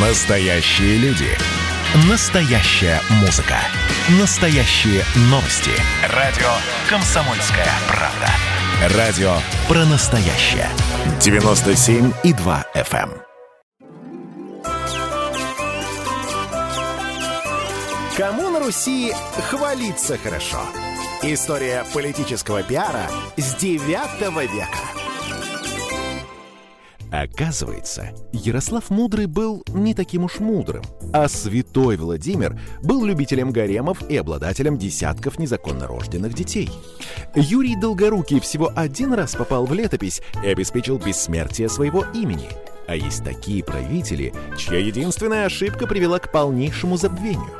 Настоящие люди. Настоящая музыка. Настоящие новости. Радио «Комсомольская правда». Радио про настоящее. 97,2 FM. Кому на Руси хвалиться хорошо? История политического пиара с 9 века. Оказывается, Ярослав Мудрый был не таким уж мудрым, а святой Владимир был любителем гаремов и обладателем десятков незаконно рожденных детей. Юрий Долгорукий всего один раз попал в летопись и обеспечил бессмертие своего имени. А есть такие правители, чья единственная ошибка привела к полнейшему забвению.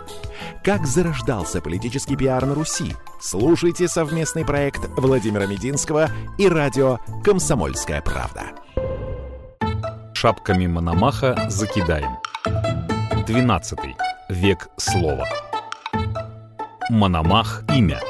Как зарождался политический пиар на Руси? Слушайте совместный проект Владимира Мединского и радио «Комсомольская правда» шапками Мономаха закидаем. 12 век слова. Мономах – имя.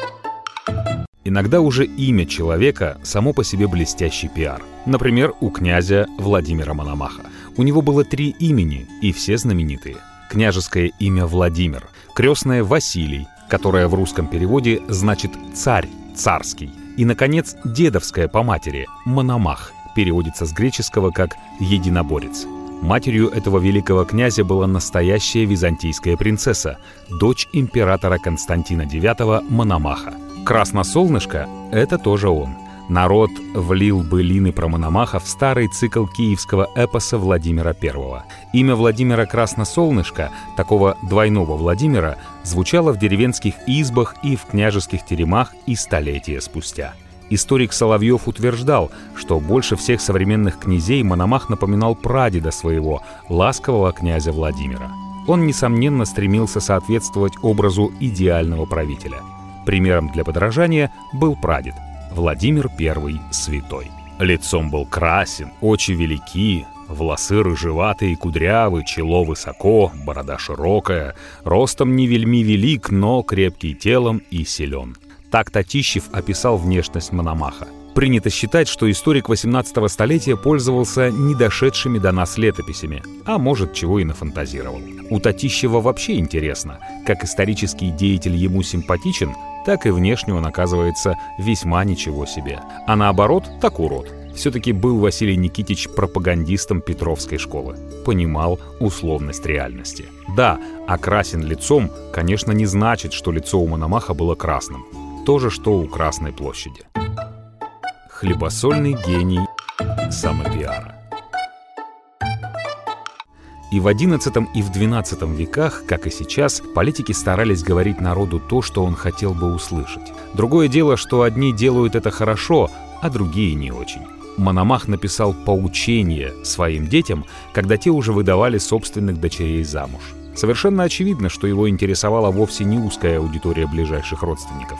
Иногда уже имя человека само по себе блестящий пиар. Например, у князя Владимира Мономаха. У него было три имени, и все знаменитые. Княжеское имя Владимир, крестное Василий, которое в русском переводе значит «царь», «царский», и, наконец, дедовское по матери – Мономах, переводится с греческого как «единоборец». Матерью этого великого князя была настоящая византийская принцесса, дочь императора Константина IX Мономаха. Красносолнышко — это тоже он. Народ влил былины про Мономаха в старый цикл киевского эпоса Владимира I. Имя Владимира Красносолнышко, такого двойного Владимира, звучало в деревенских избах и в княжеских теремах и столетия спустя — Историк Соловьев утверждал, что больше всех современных князей Мономах напоминал прадеда своего, ласкового князя Владимира. Он, несомненно, стремился соответствовать образу идеального правителя. Примером для подражания был прадед Владимир I Святой. Лицом был красен, очи велики, волосы рыжеватые и кудрявы, чело высоко, борода широкая, ростом не вельми велик, но крепкий телом и силен – так Татищев описал внешность Мономаха. Принято считать, что историк 18 столетия пользовался недошедшими до нас летописями, а может, чего и нафантазировал. У Татищева вообще интересно, как исторический деятель ему симпатичен, так и внешне он оказывается весьма ничего себе. А наоборот, так урод. Все-таки был Василий Никитич пропагандистом Петровской школы. Понимал условность реальности. Да, окрасен лицом, конечно, не значит, что лицо у Мономаха было красным то же, что у Красной площади. Хлебосольный гений самопиара. И в XI и в XII веках, как и сейчас, политики старались говорить народу то, что он хотел бы услышать. Другое дело, что одни делают это хорошо, а другие не очень. Мономах написал поучение своим детям, когда те уже выдавали собственных дочерей замуж. Совершенно очевидно, что его интересовала вовсе не узкая аудитория ближайших родственников.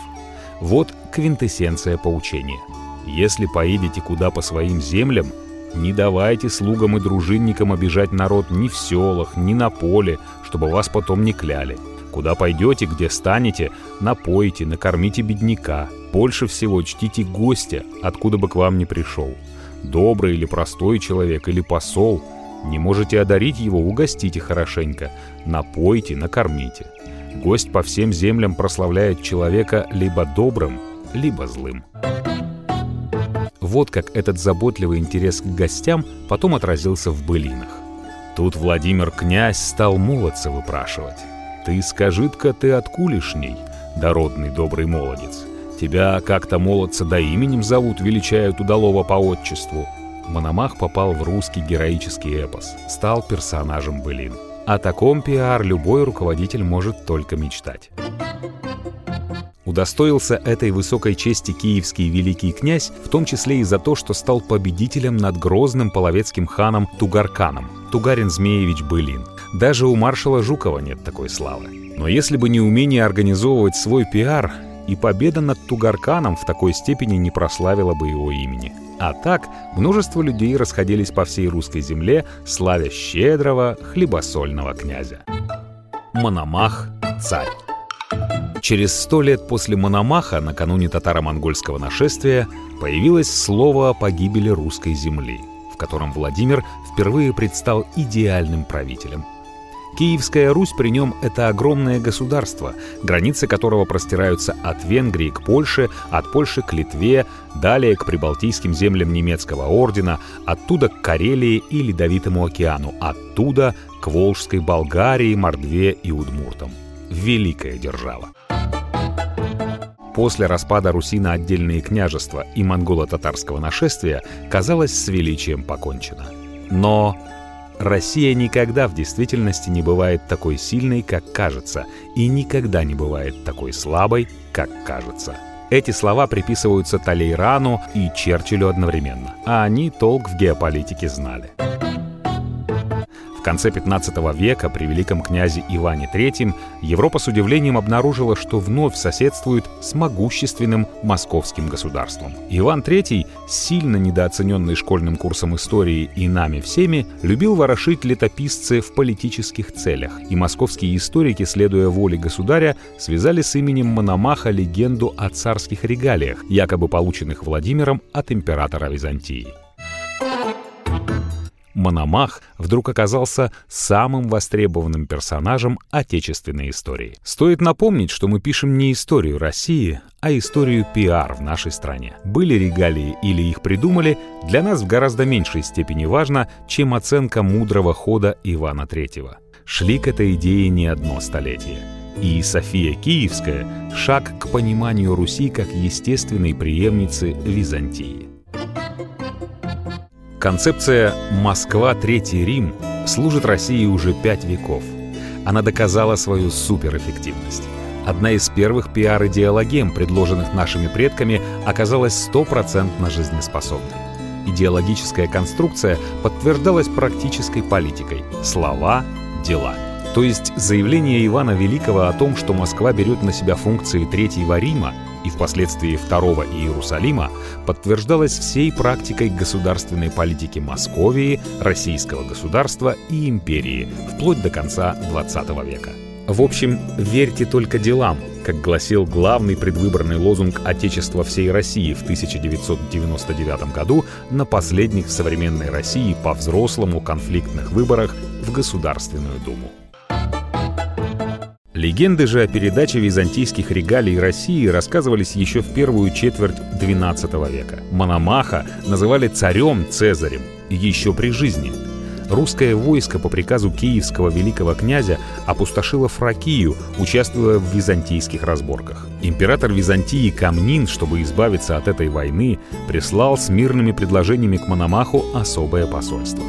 Вот квинтэссенция поучения. Если поедете куда по своим землям, не давайте слугам и дружинникам обижать народ ни в селах, ни на поле, чтобы вас потом не кляли. Куда пойдете, где станете, напойте, накормите бедняка. Больше всего чтите гостя, откуда бы к вам ни пришел. Добрый или простой человек, или посол. Не можете одарить его, угостите хорошенько. Напойте, накормите. Гость по всем землям прославляет человека либо добрым, либо злым. Вот как этот заботливый интерес к гостям потом отразился в былинах. Тут Владимир князь стал молодца выпрашивать. «Ты скажи-ка ты откулишней, дородный добрый молодец? Тебя как-то молодца да именем зовут, величают удалого по отчеству». Мономах попал в русский героический эпос, стал персонажем былин. О таком пиар любой руководитель может только мечтать. Удостоился этой высокой чести киевский великий князь, в том числе и за то, что стал победителем над грозным половецким ханом Тугарканом, Тугарин Змеевич Былин. Даже у маршала Жукова нет такой славы. Но если бы не умение организовывать свой пиар, и победа над Тугарканом в такой степени не прославила бы его имени. А так, множество людей расходились по всей русской земле, славя щедрого хлебосольного князя. Мономах – царь. Через сто лет после Мономаха, накануне татаро-монгольского нашествия, появилось слово о погибели русской земли, в котором Владимир впервые предстал идеальным правителем. Киевская Русь при нем — это огромное государство, границы которого простираются от Венгрии к Польше, от Польши к Литве, далее к прибалтийским землям немецкого ордена, оттуда к Карелии и Ледовитому океану, оттуда к Волжской Болгарии, Мордве и Удмуртам. Великая держава. После распада Руси на отдельные княжества и монголо-татарского нашествия казалось с величием покончено. Но Россия никогда в действительности не бывает такой сильной, как кажется, и никогда не бывает такой слабой, как кажется. Эти слова приписываются Талейрану и Черчиллю одновременно, а они толк в геополитике знали конце 15 века при великом князе Иване III Европа с удивлением обнаружила, что вновь соседствует с могущественным московским государством. Иван III, сильно недооцененный школьным курсом истории и нами всеми, любил ворошить летописцы в политических целях, и московские историки, следуя воле государя, связали с именем Мономаха легенду о царских регалиях, якобы полученных Владимиром от императора Византии. Мономах вдруг оказался самым востребованным персонажем отечественной истории. Стоит напомнить, что мы пишем не историю России, а историю пиар в нашей стране. Были регалии или их придумали, для нас в гораздо меньшей степени важно, чем оценка мудрого хода Ивана III. Шли к этой идее не одно столетие. И София Киевская — шаг к пониманию Руси как естественной преемницы Византии. Концепция «Москва, Третий Рим» служит России уже пять веков. Она доказала свою суперэффективность. Одна из первых пиар-идеологем, предложенных нашими предками, оказалась стопроцентно жизнеспособной. Идеологическая конструкция подтверждалась практической политикой – слова, дела. То есть заявление Ивана Великого о том, что Москва берет на себя функции Третьего Рима, и впоследствии Второго Иерусалима подтверждалось всей практикой государственной политики Московии, российского государства и империи вплоть до конца XX века. В общем, верьте только делам, как гласил главный предвыборный лозунг Отечества всей России в 1999 году на последних в современной России по-взрослому конфликтных выборах в Государственную Думу. Легенды же о передаче византийских регалий России рассказывались еще в первую четверть XII века. Мономаха называли царем Цезарем еще при жизни. Русское войско по приказу киевского великого князя опустошило Фракию, участвуя в византийских разборках. Император Византии Камнин, чтобы избавиться от этой войны, прислал с мирными предложениями к Мономаху особое посольство.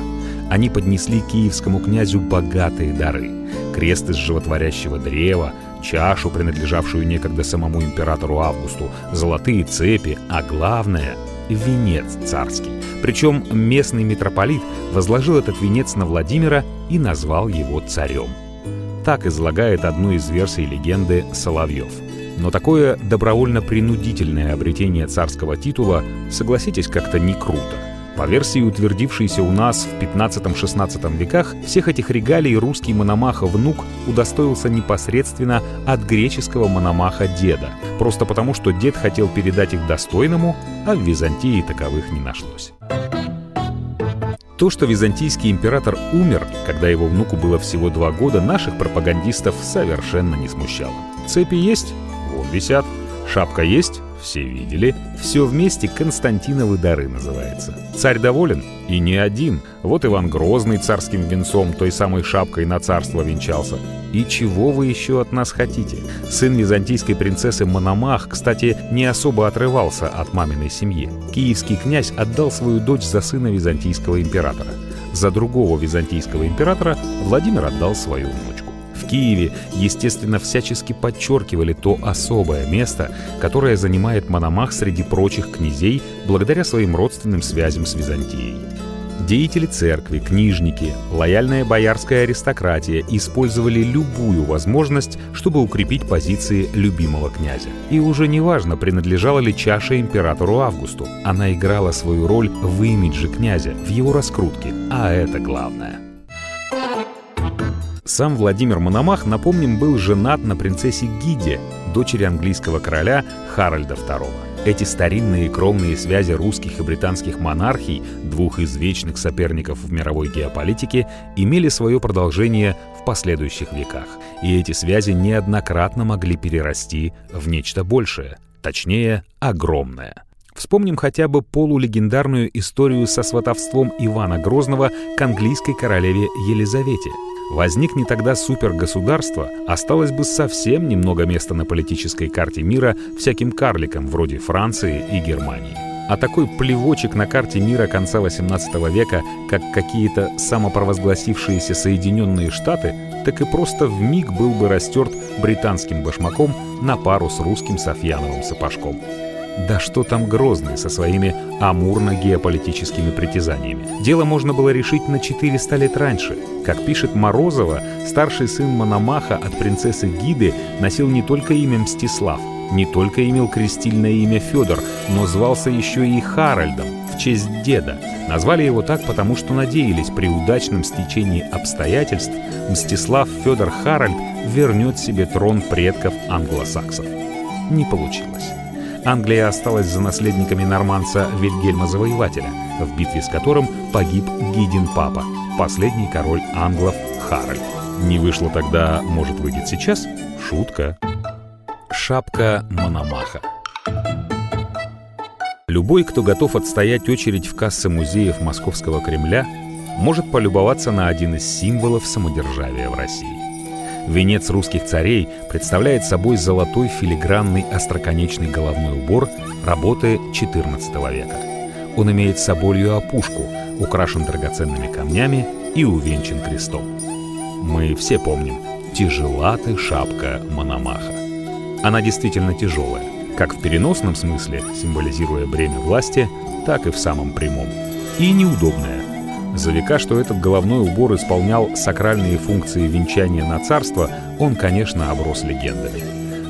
Они поднесли киевскому князю богатые дары — крест из животворящего древа, чашу, принадлежавшую некогда самому императору Августу, золотые цепи, а главное — венец царский. Причем местный митрополит возложил этот венец на Владимира и назвал его царем. Так излагает одну из версий легенды Соловьев. Но такое добровольно-принудительное обретение царского титула, согласитесь, как-то не круто. По версии, утвердившейся у нас в 15-16 веках, всех этих регалий русский мономаха внук удостоился непосредственно от греческого мономаха деда, просто потому что дед хотел передать их достойному, а в Византии таковых не нашлось. То, что византийский император умер, когда его внуку было всего два года, наших пропагандистов совершенно не смущало. Цепи есть? Вот висят. Шапка есть? все видели. Все вместе Константиновы дары называется. Царь доволен? И не один. Вот Иван Грозный царским венцом, той самой шапкой на царство венчался. И чего вы еще от нас хотите? Сын византийской принцессы Мономах, кстати, не особо отрывался от маминой семьи. Киевский князь отдал свою дочь за сына византийского императора. За другого византийского императора Владимир отдал свою внучку. Киеве, естественно, всячески подчеркивали то особое место, которое занимает Мономах среди прочих князей благодаря своим родственным связям с Византией. Деятели церкви, книжники, лояльная боярская аристократия использовали любую возможность, чтобы укрепить позиции любимого князя. И уже неважно, принадлежала ли чаша императору Августу, она играла свою роль в имидже князя, в его раскрутке, а это главное. Сам Владимир Мономах, напомним, был женат на принцессе Гиде, дочери английского короля Харальда II. Эти старинные кровные связи русских и британских монархий, двух из вечных соперников в мировой геополитике, имели свое продолжение в последующих веках, и эти связи неоднократно могли перерасти в нечто большее, точнее, огромное. Вспомним хотя бы полулегендарную историю со сватовством Ивана Грозного к английской королеве Елизавете. Возникне тогда супергосударство, осталось бы совсем немного места на политической карте мира всяким карликам вроде Франции и Германии. А такой плевочек на карте мира конца XVIII века, как какие-то самопровозгласившиеся Соединенные Штаты, так и просто в миг был бы растерт британским башмаком на пару с русским Софьяновым сапожком. Да что там Грозный со своими амурно-геополитическими притязаниями. Дело можно было решить на 400 лет раньше. Как пишет Морозова, старший сын Мономаха от принцессы Гиды носил не только имя Мстислав, не только имел крестильное имя Федор, но звался еще и Харальдом в честь деда. Назвали его так, потому что надеялись, при удачном стечении обстоятельств Мстислав Федор Харальд вернет себе трон предков англосаксов. Не получилось. Англия осталась за наследниками норманца Вильгельма Завоевателя, в битве с которым погиб Гидин Папа, последний король англов Харальд. Не вышло тогда, может выйдет сейчас? Шутка. Шапка Мономаха. Любой, кто готов отстоять очередь в кассы музеев Московского Кремля, может полюбоваться на один из символов самодержавия в России. Венец русских царей представляет собой золотой филигранный остроконечный головной убор работы XIV века. Он имеет соболью опушку, украшен драгоценными камнями и увенчан крестом. Мы все помним «Тяжела ты шапка Мономаха». Она действительно тяжелая, как в переносном смысле, символизируя бремя власти, так и в самом прямом. И неудобная. За века, что этот головной убор исполнял сакральные функции венчания на царство, он, конечно, оброс легендами.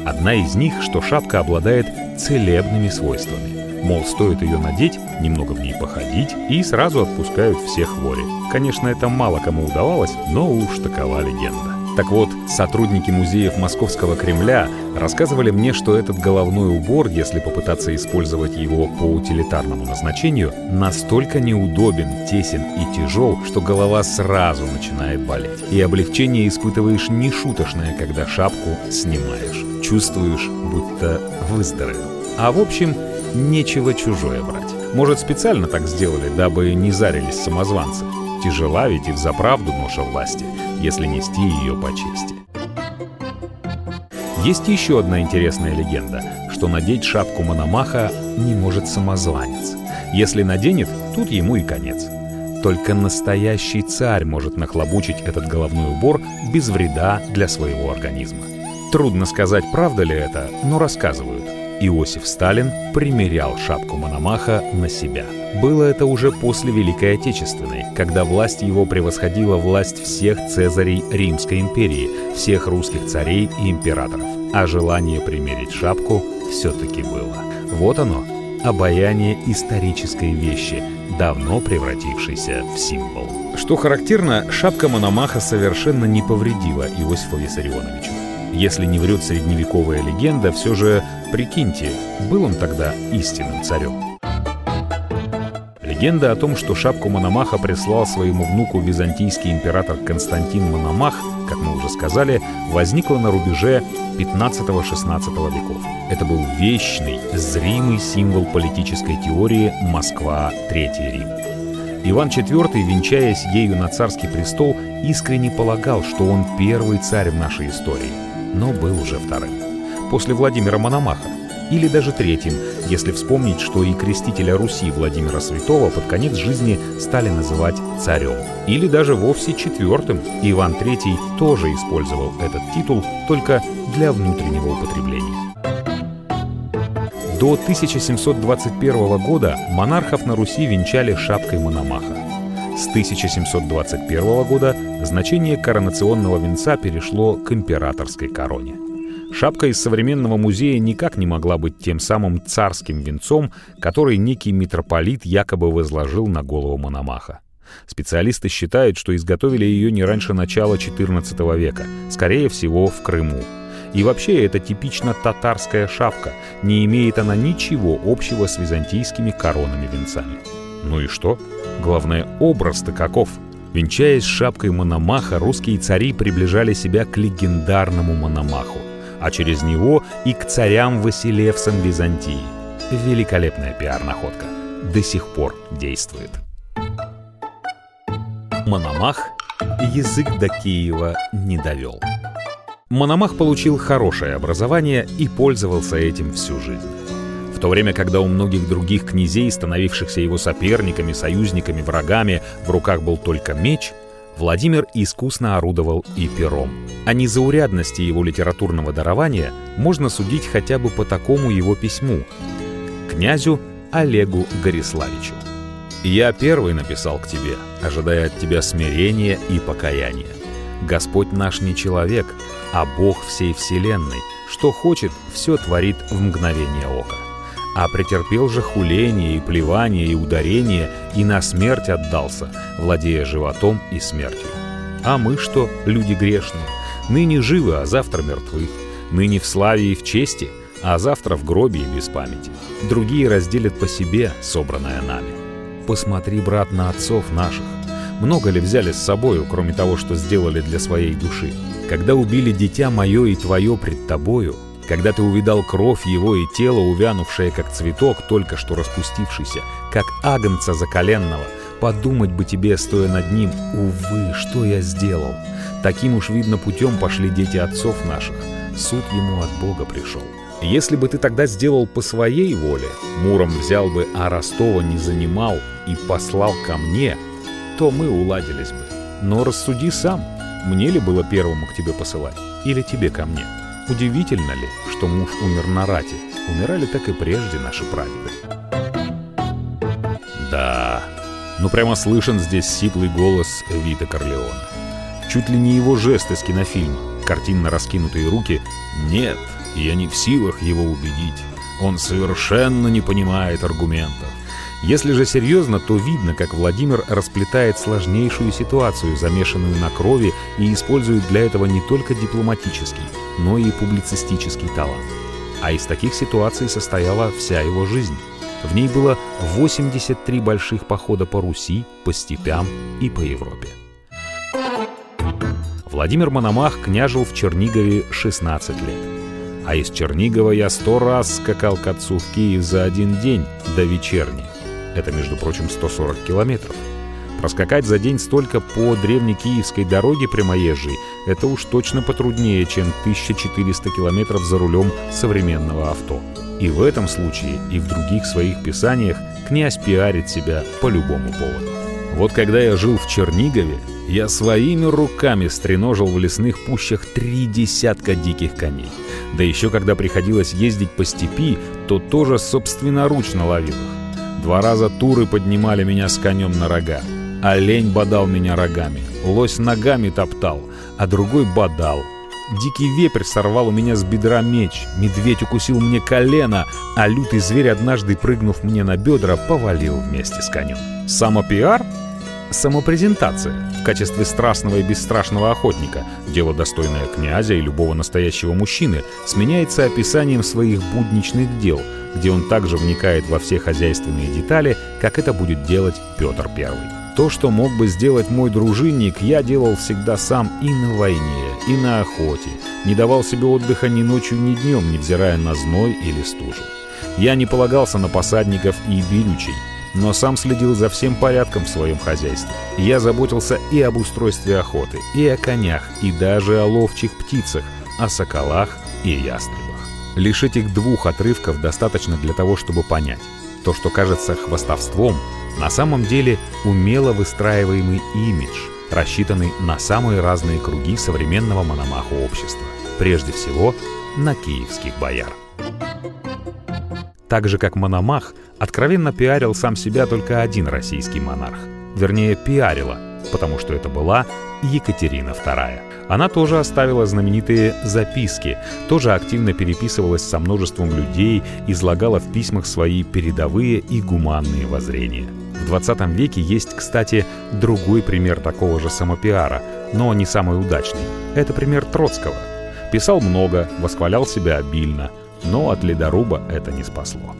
Одна из них, что шапка обладает целебными свойствами. Мол, стоит ее надеть, немного в ней походить, и сразу отпускают все хвори. Конечно, это мало кому удавалось, но уж такова легенда. Так вот, сотрудники музеев Московского Кремля рассказывали мне, что этот головной убор, если попытаться использовать его по утилитарному назначению, настолько неудобен, тесен и тяжел, что голова сразу начинает болеть. И облегчение испытываешь нешуточное, когда шапку снимаешь. Чувствуешь, будто выздоровел. А в общем, нечего чужое брать. Может, специально так сделали, дабы не зарились самозванцы. Тяжела ведь и взаправду ноша власти, если нести ее по чести. Есть еще одна интересная легенда, что надеть шапку Мономаха не может самозванец. Если наденет, тут ему и конец. Только настоящий царь может нахлобучить этот головной убор без вреда для своего организма. Трудно сказать, правда ли это, но рассказывают. Иосиф Сталин примерял шапку Мономаха на себя. Было это уже после Великой Отечественной, когда власть его превосходила власть всех цезарей Римской империи, всех русских царей и императоров. А желание примерить шапку все-таки было. Вот оно, обаяние исторической вещи, давно превратившейся в символ. Что характерно, шапка Мономаха совершенно не повредила Иосифу Виссарионовичу. Если не врет средневековая легенда, все же, прикиньте, был он тогда истинным царем. Легенда о том, что шапку Мономаха прислал своему внуку византийский император Константин Мономах, как мы уже сказали, возникла на рубеже 15-16 веков. Это был вечный, зримый символ политической теории «Москва, Третий Рим». Иван IV, венчаясь ею на царский престол, искренне полагал, что он первый царь в нашей истории – но был уже вторым. После Владимира Мономаха. Или даже третьим, если вспомнить, что и крестителя Руси Владимира Святого под конец жизни стали называть царем. Или даже вовсе четвертым. Иван III тоже использовал этот титул только для внутреннего употребления. До 1721 года монархов на Руси венчали шапкой Мономаха. С 1721 года значение коронационного венца перешло к императорской короне. Шапка из современного музея никак не могла быть тем самым царским венцом, который некий митрополит якобы возложил на голову Мономаха. Специалисты считают, что изготовили ее не раньше начала XIV века, скорее всего, в Крыму. И вообще это типично татарская шапка, не имеет она ничего общего с византийскими коронами-венцами. Ну и что? Главное, образ-то каков. Венчаясь шапкой Мономаха, русские цари приближали себя к легендарному Мономаху, а через него и к царям-василевсам Византии. Великолепная пиар-находка. До сих пор действует. Мономах язык до Киева не довел. Мономах получил хорошее образование и пользовался этим всю жизнь. В то время, когда у многих других князей, становившихся его соперниками, союзниками, врагами, в руках был только меч, Владимир искусно орудовал и пером. О незаурядности его литературного дарования можно судить хотя бы по такому его письму князю Олегу Гориславичу. «Я первый написал к тебе, ожидая от тебя смирения и покаяния. Господь наш не человек, а Бог всей вселенной, что хочет, все творит в мгновение ока а претерпел же хуление и плевание и ударение, и на смерть отдался, владея животом и смертью. А мы что, люди грешные? Ныне живы, а завтра мертвы. Ныне в славе и в чести, а завтра в гробе и без памяти. Другие разделят по себе собранное нами. Посмотри, брат, на отцов наших. Много ли взяли с собою, кроме того, что сделали для своей души? Когда убили дитя мое и твое пред тобою, когда ты увидал кровь его и тело, увянувшее как цветок, только что распустившийся, как агнца закаленного, подумать бы тебе, стоя над ним, увы, что я сделал. Таким уж, видно, путем пошли дети отцов наших. Суд ему от Бога пришел. Если бы ты тогда сделал по своей воле, Муром взял бы, а Ростова не занимал и послал ко мне, то мы уладились бы. Но рассуди сам, мне ли было первому к тебе посылать, или тебе ко мне?» Удивительно ли, что муж умер на рате? Умирали так и прежде наши прадеды. Да, ну прямо слышен здесь сиплый голос Вита Корлеона. Чуть ли не его жест из кинофильма, картинно раскинутые руки. Нет, я не в силах его убедить. Он совершенно не понимает аргументов. Если же серьезно, то видно, как Владимир расплетает сложнейшую ситуацию, замешанную на крови, и использует для этого не только дипломатический, но и публицистический талант. А из таких ситуаций состояла вся его жизнь. В ней было 83 больших похода по Руси, по степям и по Европе. Владимир Мономах княжил в Чернигове 16 лет. А из Чернигова я сто раз скакал к отцу в Киев за один день до вечерни. Это, между прочим, 140 километров. Проскакать за день столько по древнекиевской дороге прямоезжей – это уж точно потруднее, чем 1400 километров за рулем современного авто. И в этом случае, и в других своих писаниях князь пиарит себя по любому поводу. Вот когда я жил в Чернигове, я своими руками стреножил в лесных пущах три десятка диких коней. Да еще когда приходилось ездить по степи, то тоже собственноручно ловил их. Два раза туры поднимали меня с конем на рога. Олень бодал меня рогами, лось ногами топтал, а другой бодал. Дикий вепрь сорвал у меня с бедра меч, медведь укусил мне колено, а лютый зверь, однажды прыгнув мне на бедра, повалил вместе с конем. Самопиар? Самопрезентация в качестве страстного и бесстрашного охотника, дело достойное князя и любого настоящего мужчины, сменяется описанием своих будничных дел – где он также вникает во все хозяйственные детали, как это будет делать Петр I. То, что мог бы сделать мой дружинник, я делал всегда сам и на войне, и на охоте. Не давал себе отдыха ни ночью, ни днем, невзирая на зной или стужу. Я не полагался на посадников и берючей, но сам следил за всем порядком в своем хозяйстве. Я заботился и об устройстве охоты, и о конях, и даже о ловчих птицах, о соколах и ястребах. Лишь этих двух отрывков достаточно для того, чтобы понять. То, что кажется хвастовством, на самом деле умело выстраиваемый имидж, рассчитанный на самые разные круги современного мономаха общества. Прежде всего, на киевских бояр. Так же, как Мономах, откровенно пиарил сам себя только один российский монарх. Вернее, пиарила, потому что это была Екатерина II. Она тоже оставила знаменитые записки, тоже активно переписывалась со множеством людей, излагала в письмах свои передовые и гуманные воззрения. В 20 веке есть, кстати, другой пример такого же самопиара, но не самый удачный. Это пример Троцкого. Писал много, восхвалял себя обильно, но от ледоруба это не спасло.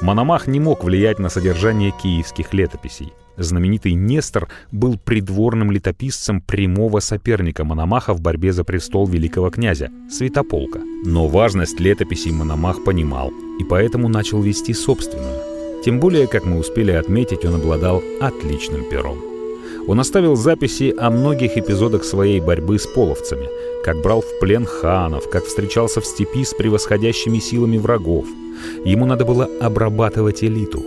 Мономах не мог влиять на содержание киевских летописей. Знаменитый Нестор был придворным летописцем прямого соперника Мономаха в борьбе за престол великого князя — Святополка. Но важность летописей Мономах понимал и поэтому начал вести собственную. Тем более, как мы успели отметить, он обладал отличным пером. Он оставил записи о многих эпизодах своей борьбы с половцами, как брал в плен ханов, как встречался в степи с превосходящими силами врагов. Ему надо было обрабатывать элиту.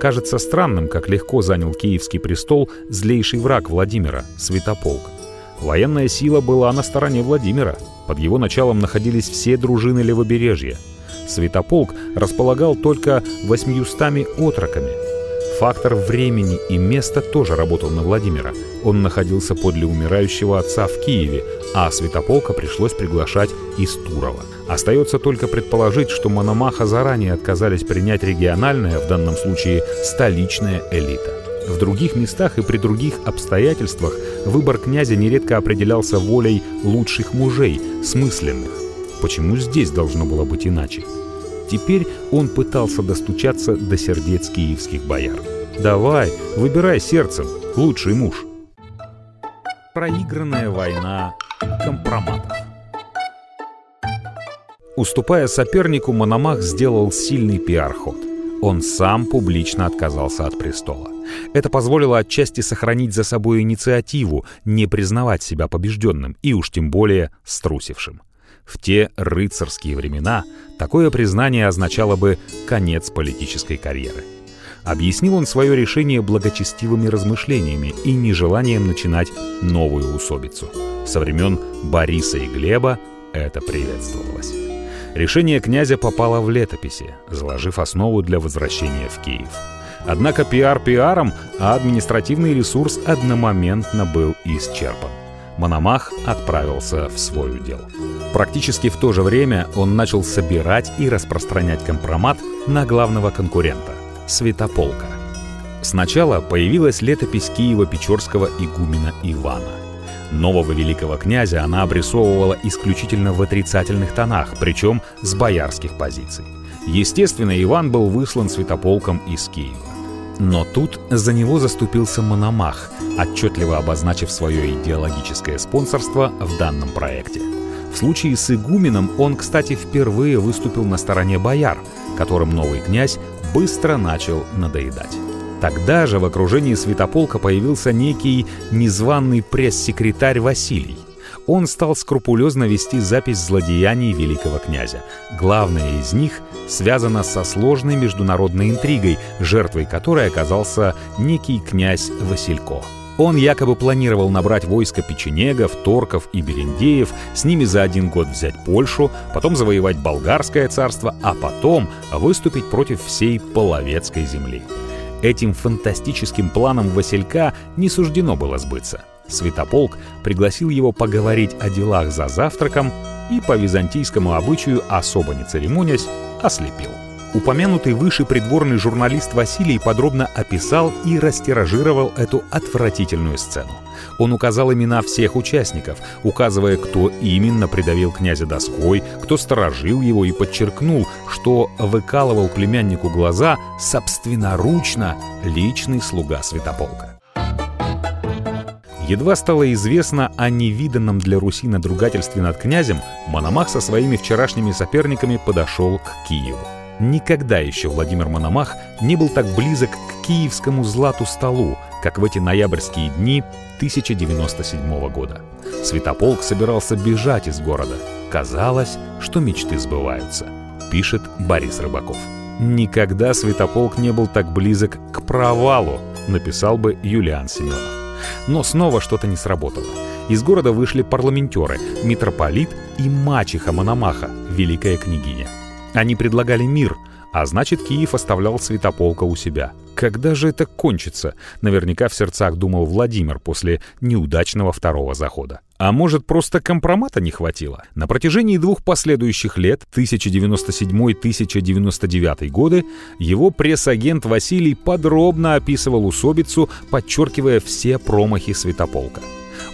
Кажется странным, как легко занял киевский престол злейший враг Владимира — Святополк. Военная сила была на стороне Владимира. Под его началом находились все дружины левобережья. Святополк располагал только восьмиюстами отроками — Фактор времени и места тоже работал на Владимира. Он находился подле умирающего отца в Киеве, а Святополка пришлось приглашать из Турова. Остается только предположить, что Мономаха заранее отказались принять региональная, в данном случае столичная элита. В других местах и при других обстоятельствах выбор князя нередко определялся волей лучших мужей, смысленных. Почему здесь должно было быть иначе? Теперь он пытался достучаться до сердец киевских бояр. «Давай, выбирай сердцем, лучший муж». Проигранная война компроматов. Уступая сопернику, Мономах сделал сильный пиар-ход. Он сам публично отказался от престола. Это позволило отчасти сохранить за собой инициативу, не признавать себя побежденным и уж тем более струсившим. В те рыцарские времена такое признание означало бы конец политической карьеры. Объяснил он свое решение благочестивыми размышлениями и нежеланием начинать новую усобицу. Со времен Бориса и Глеба это приветствовалось. Решение князя попало в летописи, заложив основу для возвращения в Киев. Однако пиар пиаром, а административный ресурс одномоментно был исчерпан. Мономах отправился в свой удел. Практически в то же время он начал собирать и распространять компромат на главного конкурента — Святополка. Сначала появилась летопись Киева-Печорского игумена Ивана. Нового великого князя она обрисовывала исключительно в отрицательных тонах, причем с боярских позиций. Естественно, Иван был выслан Святополком из Киева. Но тут за него заступился Мономах, отчетливо обозначив свое идеологическое спонсорство в данном проекте. В случае с игуменом он, кстати, впервые выступил на стороне бояр, которым новый князь быстро начал надоедать. Тогда же в окружении Святополка появился некий незваный пресс-секретарь Василий. Он стал скрупулезно вести запись злодеяний великого князя. Главное из них связано со сложной международной интригой, жертвой которой оказался некий князь Василько. Он якобы планировал набрать войско печенегов, торков и берендеев, с ними за один год взять Польшу, потом завоевать Болгарское царство, а потом выступить против всей Половецкой земли. Этим фантастическим планом Василька не суждено было сбыться. Святополк пригласил его поговорить о делах за завтраком и по византийскому обычаю, особо не церемонясь, ослепил. Упомянутый выше придворный журналист Василий подробно описал и растиражировал эту отвратительную сцену. Он указал имена всех участников, указывая, кто именно придавил князя доской, кто сторожил его и подчеркнул, что выкалывал племяннику глаза собственноручно личный слуга Святополка. Едва стало известно о невиданном для Руси надругательстве над князем, Мономах со своими вчерашними соперниками подошел к Киеву. Никогда еще Владимир Мономах не был так близок к киевскому злату столу, как в эти ноябрьские дни 1097 года. Святополк собирался бежать из города. Казалось, что мечты сбываются, пишет Борис Рыбаков. Никогда Святополк не был так близок к провалу, написал бы Юлиан Семенов. Но снова что-то не сработало. Из города вышли парламентеры, митрополит и мачеха Мономаха, великая княгиня. Они предлагали мир, а значит, Киев оставлял Святополка у себя. Когда же это кончится? Наверняка в сердцах думал Владимир после неудачного второго захода. А может, просто компромата не хватило? На протяжении двух последующих лет, 1097-1099 годы, его пресс-агент Василий подробно описывал усобицу, подчеркивая все промахи Святополка.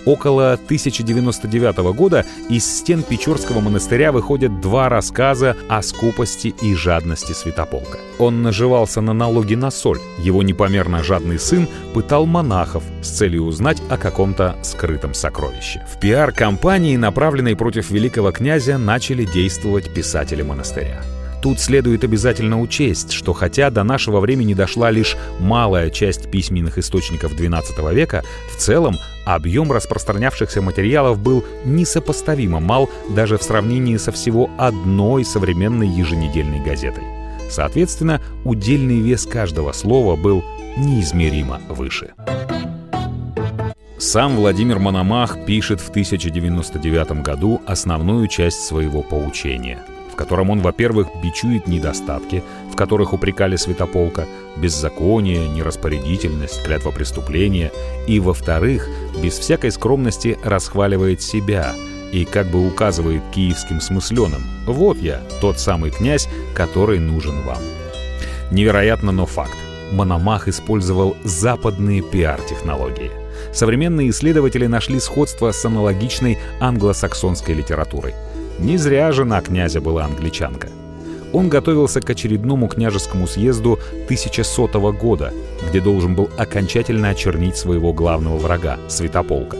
Около 1099 года из стен Печорского монастыря выходят два рассказа о скупости и жадности Святополка. Он наживался на налоги на соль. Его непомерно жадный сын пытал монахов с целью узнать о каком-то скрытом сокровище. В пиар-компании, направленной против великого князя, начали действовать писатели монастыря. Тут следует обязательно учесть, что хотя до нашего времени дошла лишь малая часть письменных источников XII века, в целом объем распространявшихся материалов был несопоставимо мал даже в сравнении со всего одной современной еженедельной газетой. Соответственно, удельный вес каждого слова был неизмеримо выше. Сам Владимир Мономах пишет в 1099 году основную часть своего поучения — в котором он, во-первых, бичует недостатки, в которых упрекали Святополка, беззаконие, нераспорядительность, клятва преступления, и, во-вторых, без всякой скромности расхваливает себя и как бы указывает киевским смысленным «Вот я, тот самый князь, который нужен вам». Невероятно, но факт. Мономах использовал западные пиар-технологии. Современные исследователи нашли сходство с аналогичной англосаксонской литературой – не зря жена князя была англичанка. Он готовился к очередному княжескому съезду 1100 года, где должен был окончательно очернить своего главного врага — Святополка.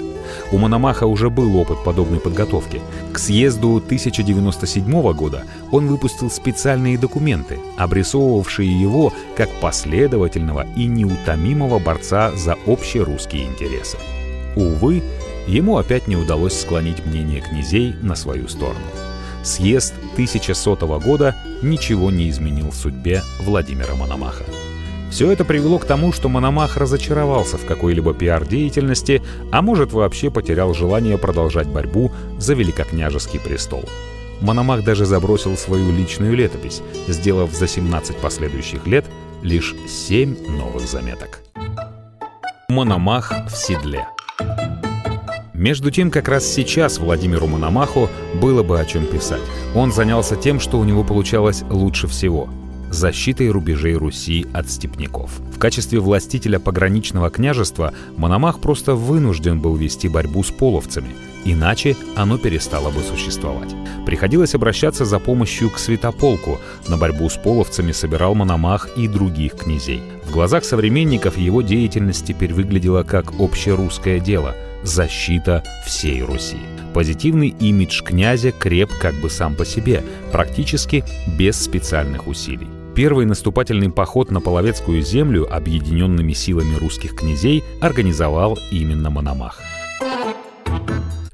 У Мономаха уже был опыт подобной подготовки. К съезду 1097 года он выпустил специальные документы, обрисовывавшие его как последовательного и неутомимого борца за общерусские интересы. Увы, ему опять не удалось склонить мнение князей на свою сторону. Съезд 1100 года ничего не изменил в судьбе Владимира Мономаха. Все это привело к тому, что Мономах разочаровался в какой-либо пиар-деятельности, а может вообще потерял желание продолжать борьбу за великокняжеский престол. Мономах даже забросил свою личную летопись, сделав за 17 последующих лет лишь 7 новых заметок. Мономах в седле – между тем, как раз сейчас Владимиру Мономаху было бы о чем писать. Он занялся тем, что у него получалось лучше всего — защитой рубежей Руси от степняков. В качестве властителя пограничного княжества Мономах просто вынужден был вести борьбу с половцами, иначе оно перестало бы существовать. Приходилось обращаться за помощью к святополку. На борьбу с половцами собирал Мономах и других князей. В глазах современников его деятельность теперь выглядела как общерусское дело — защита всей Руси. Позитивный имидж князя креп как бы сам по себе, практически без специальных усилий. Первый наступательный поход на Половецкую землю объединенными силами русских князей организовал именно Мономах.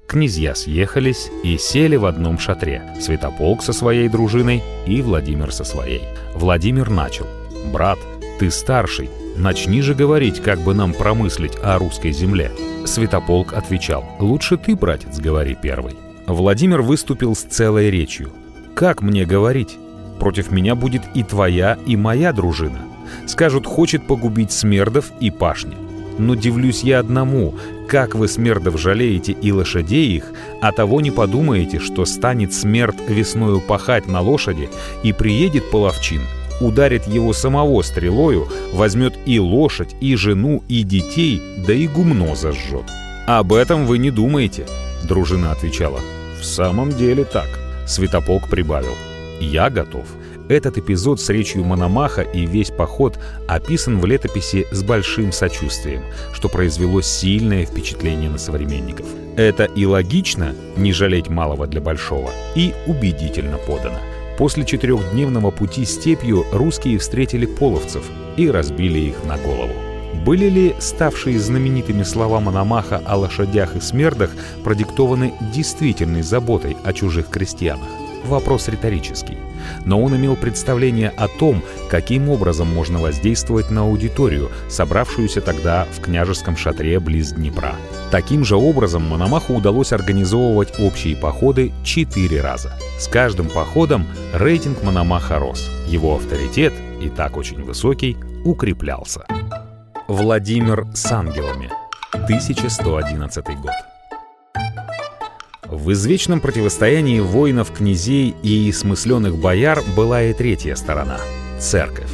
Князья съехались и сели в одном шатре. Святополк со своей дружиной и Владимир со своей. Владимир начал. «Брат, ты старший, Начни же говорить, как бы нам промыслить о русской земле. Святополк отвечал, лучше ты, братец, говори первый. Владимир выступил с целой речью. Как мне говорить? Против меня будет и твоя, и моя дружина. Скажут, хочет погубить смердов и пашни. Но дивлюсь я одному, как вы смердов жалеете и лошадей их, а того не подумаете, что станет смерть весною пахать на лошади и приедет половчин, ударит его самого стрелою, возьмет и лошадь, и жену, и детей, да и гумно зажжет. «Об этом вы не думаете», — дружина отвечала. «В самом деле так», — Святополк прибавил. «Я готов». Этот эпизод с речью Мономаха и весь поход описан в летописи с большим сочувствием, что произвело сильное впечатление на современников. Это и логично, не жалеть малого для большого, и убедительно подано. После четырехдневного пути степью русские встретили половцев и разбили их на голову. Были ли ставшие знаменитыми слова Мономаха о лошадях и смердах продиктованы действительной заботой о чужих крестьянах? Вопрос риторический. Но он имел представление о том, каким образом можно воздействовать на аудиторию, собравшуюся тогда в княжеском шатре близ Днепра. Таким же образом Мономаху удалось организовывать общие походы четыре раза. С каждым походом рейтинг Мономаха рос. Его авторитет, и так очень высокий, укреплялся. Владимир с ангелами. 1111 год. В извечном противостоянии воинов, князей и смысленных бояр была и третья сторона — церковь.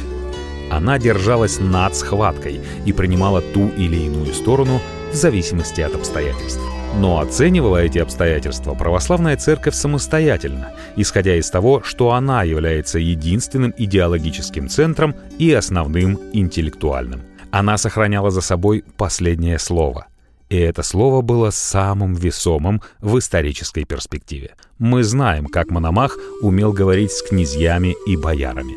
Она держалась над схваткой и принимала ту или иную сторону в зависимости от обстоятельств. Но оценивала эти обстоятельства православная церковь самостоятельно, исходя из того, что она является единственным идеологическим центром и основным интеллектуальным. Она сохраняла за собой последнее слово. И это слово было самым весомым в исторической перспективе. Мы знаем, как Мономах умел говорить с князьями и боярами.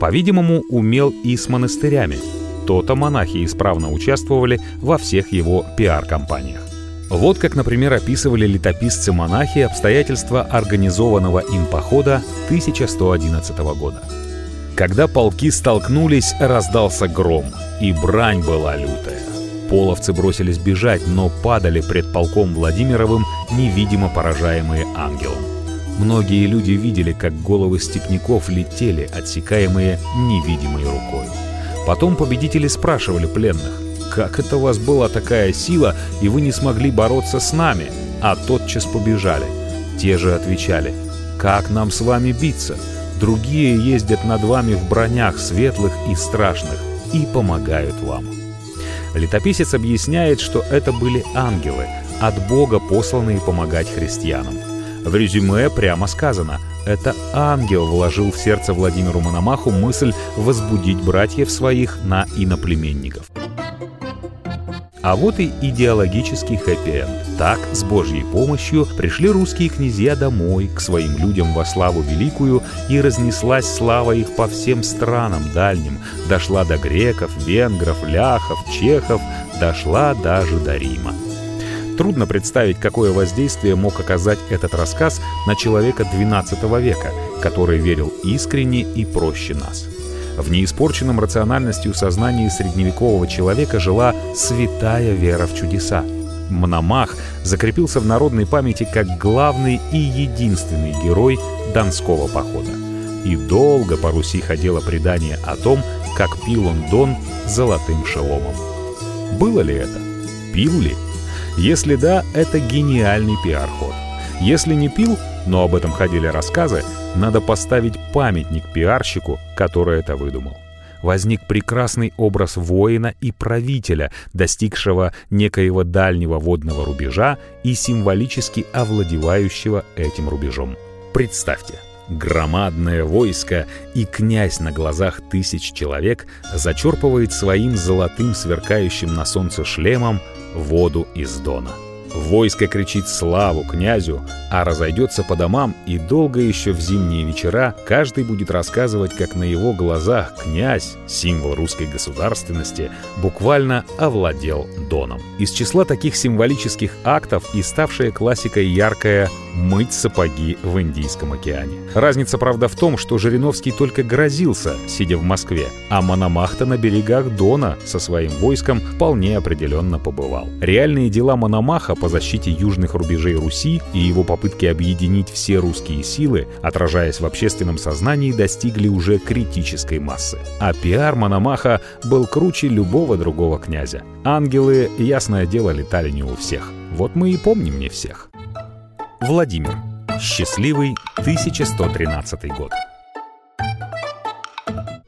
По-видимому, умел и с монастырями. То-то монахи исправно участвовали во всех его пиар-компаниях. Вот как, например, описывали летописцы-монахи обстоятельства организованного им похода 1111 года. Когда полки столкнулись, раздался гром, и брань была лютая. Половцы бросились бежать, но падали пред полком Владимировым, невидимо поражаемые ангелом. Многие люди видели, как головы степняков летели, отсекаемые невидимой рукой. Потом победители спрашивали пленных, как это у вас была такая сила, и вы не смогли бороться с нами, а тотчас побежали? Те же отвечали, как нам с вами биться? Другие ездят над вами в бронях светлых и страшных и помогают вам. Летописец объясняет, что это были ангелы, от Бога посланные помогать христианам. В резюме прямо сказано «Это ангел вложил в сердце Владимиру Мономаху мысль возбудить братьев своих на иноплеменников». А вот и идеологический хэппи-энд. Так, с Божьей помощью, пришли русские князья домой, к своим людям во славу великую, и разнеслась слава их по всем странам дальним, дошла до греков, венгров, ляхов, чехов, дошла даже до Рима. Трудно представить, какое воздействие мог оказать этот рассказ на человека XII века, который верил искренне и проще нас. В неиспорченном рациональностью сознании средневекового человека жила святая вера в чудеса. Мономах закрепился в народной памяти как главный и единственный герой Донского похода. И долго по Руси ходило предание о том, как пил он Дон золотым шеломом. Было ли это? Пил ли? Если да, это гениальный пиар-ход. Если не пил, но об этом ходили рассказы, надо поставить памятник пиарщику, который это выдумал. Возник прекрасный образ воина и правителя, достигшего некоего дальнего водного рубежа и символически овладевающего этим рубежом. Представьте, громадное войско и князь на глазах тысяч человек зачерпывает своим золотым сверкающим на солнце шлемом воду из Дона. Войско кричит славу князю, а разойдется по домам, и долго еще в зимние вечера каждый будет рассказывать, как на его глазах князь, символ русской государственности, буквально овладел Доном. Из числа таких символических актов и ставшая классикой яркая «мыть сапоги в Индийском океане». Разница, правда, в том, что Жириновский только грозился, сидя в Москве, а Мономахта на берегах Дона со своим войском вполне определенно побывал. Реальные дела Мономаха по защите южных рубежей Руси и его попытки объединить все русские силы, отражаясь в общественном сознании, достигли уже критической массы. А пиар Мономаха был круче любого другого князя. Ангелы, ясное дело, летали не у всех. Вот мы и помним не всех. Владимир. Счастливый 1113 год.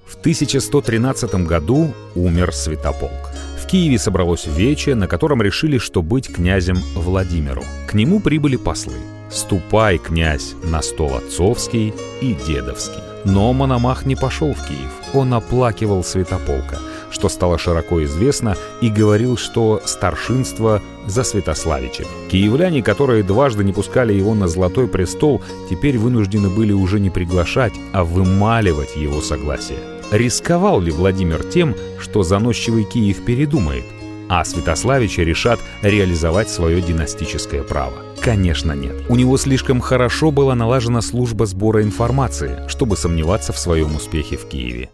В 1113 году умер Святополк. Киеве собралось вече, на котором решили, что быть князем Владимиру. К нему прибыли послы. «Ступай, князь, на стол отцовский и дедовский». Но Мономах не пошел в Киев. Он оплакивал Святополка, что стало широко известно, и говорил, что старшинство за Святославичем. Киевляне, которые дважды не пускали его на Золотой престол, теперь вынуждены были уже не приглашать, а вымаливать его согласие. Рисковал ли Владимир тем, что заносчивый Киев передумает, а Святославичи решат реализовать свое династическое право? Конечно, нет. У него слишком хорошо была налажена служба сбора информации, чтобы сомневаться в своем успехе в Киеве.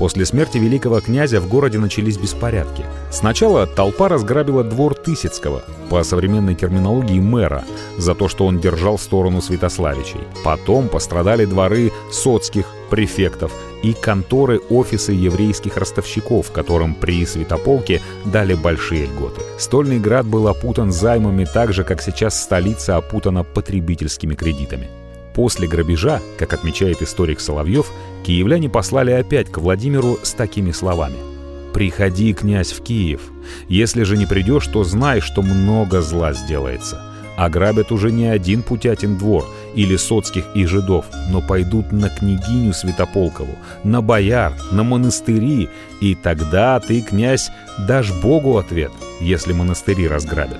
После смерти великого князя в городе начались беспорядки. Сначала толпа разграбила двор Тысяцкого, по современной терминологии мэра, за то, что он держал сторону Святославичей. Потом пострадали дворы соцких, префектов и конторы офисы еврейских ростовщиков, которым при Святополке дали большие льготы. Стольный град был опутан займами так же, как сейчас столица опутана потребительскими кредитами. После грабежа, как отмечает историк Соловьев, киевляне послали опять к Владимиру с такими словами. «Приходи, князь, в Киев. Если же не придешь, то знай, что много зла сделается. Ограбят уже не один Путятин двор или соцких и жидов, но пойдут на княгиню Святополкову, на бояр, на монастыри, и тогда ты, князь, дашь Богу ответ, если монастыри разграбят.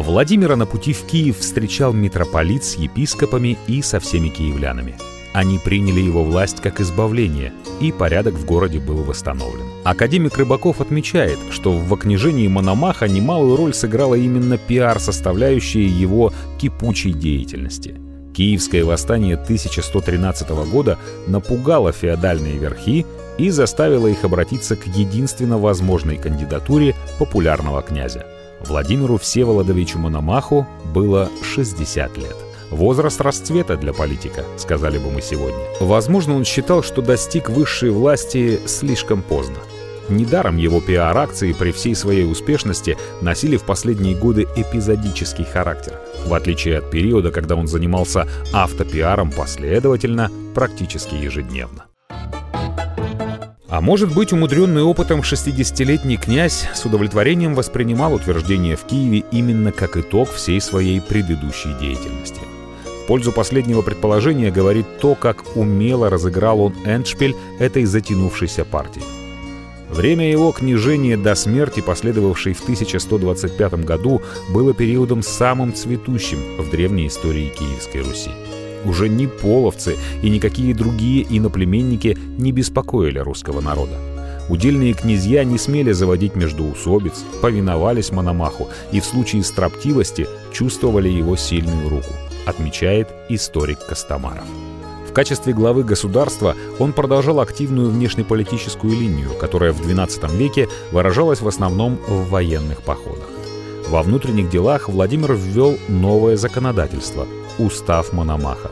Владимира на пути в Киев встречал митрополит с епископами и со всеми киевлянами. Они приняли его власть как избавление, и порядок в городе был восстановлен. Академик Рыбаков отмечает, что в окнижении Мономаха немалую роль сыграла именно пиар-составляющая его кипучей деятельности. Киевское восстание 1113 года напугало феодальные верхи и заставило их обратиться к единственно возможной кандидатуре популярного князя. Владимиру Всеволодовичу Мономаху было 60 лет. Возраст расцвета для политика, сказали бы мы сегодня. Возможно, он считал, что достиг высшей власти слишком поздно. Недаром его пиар-акции при всей своей успешности носили в последние годы эпизодический характер, в отличие от периода, когда он занимался автопиаром последовательно, практически ежедневно. А может быть, умудренный опытом 60-летний князь с удовлетворением воспринимал утверждение в Киеве именно как итог всей своей предыдущей деятельности пользу последнего предположения говорит то, как умело разыграл он эндшпиль этой затянувшейся партии. Время его княжения до смерти, последовавшей в 1125 году, было периодом самым цветущим в древней истории Киевской Руси. Уже ни половцы и никакие другие иноплеменники не беспокоили русского народа. Удельные князья не смели заводить междоусобиц, повиновались Мономаху и в случае строптивости чувствовали его сильную руку отмечает историк Костомаров. В качестве главы государства он продолжал активную внешнеполитическую линию, которая в XII веке выражалась в основном в военных походах. Во внутренних делах Владимир ввел новое законодательство – Устав Мономаха.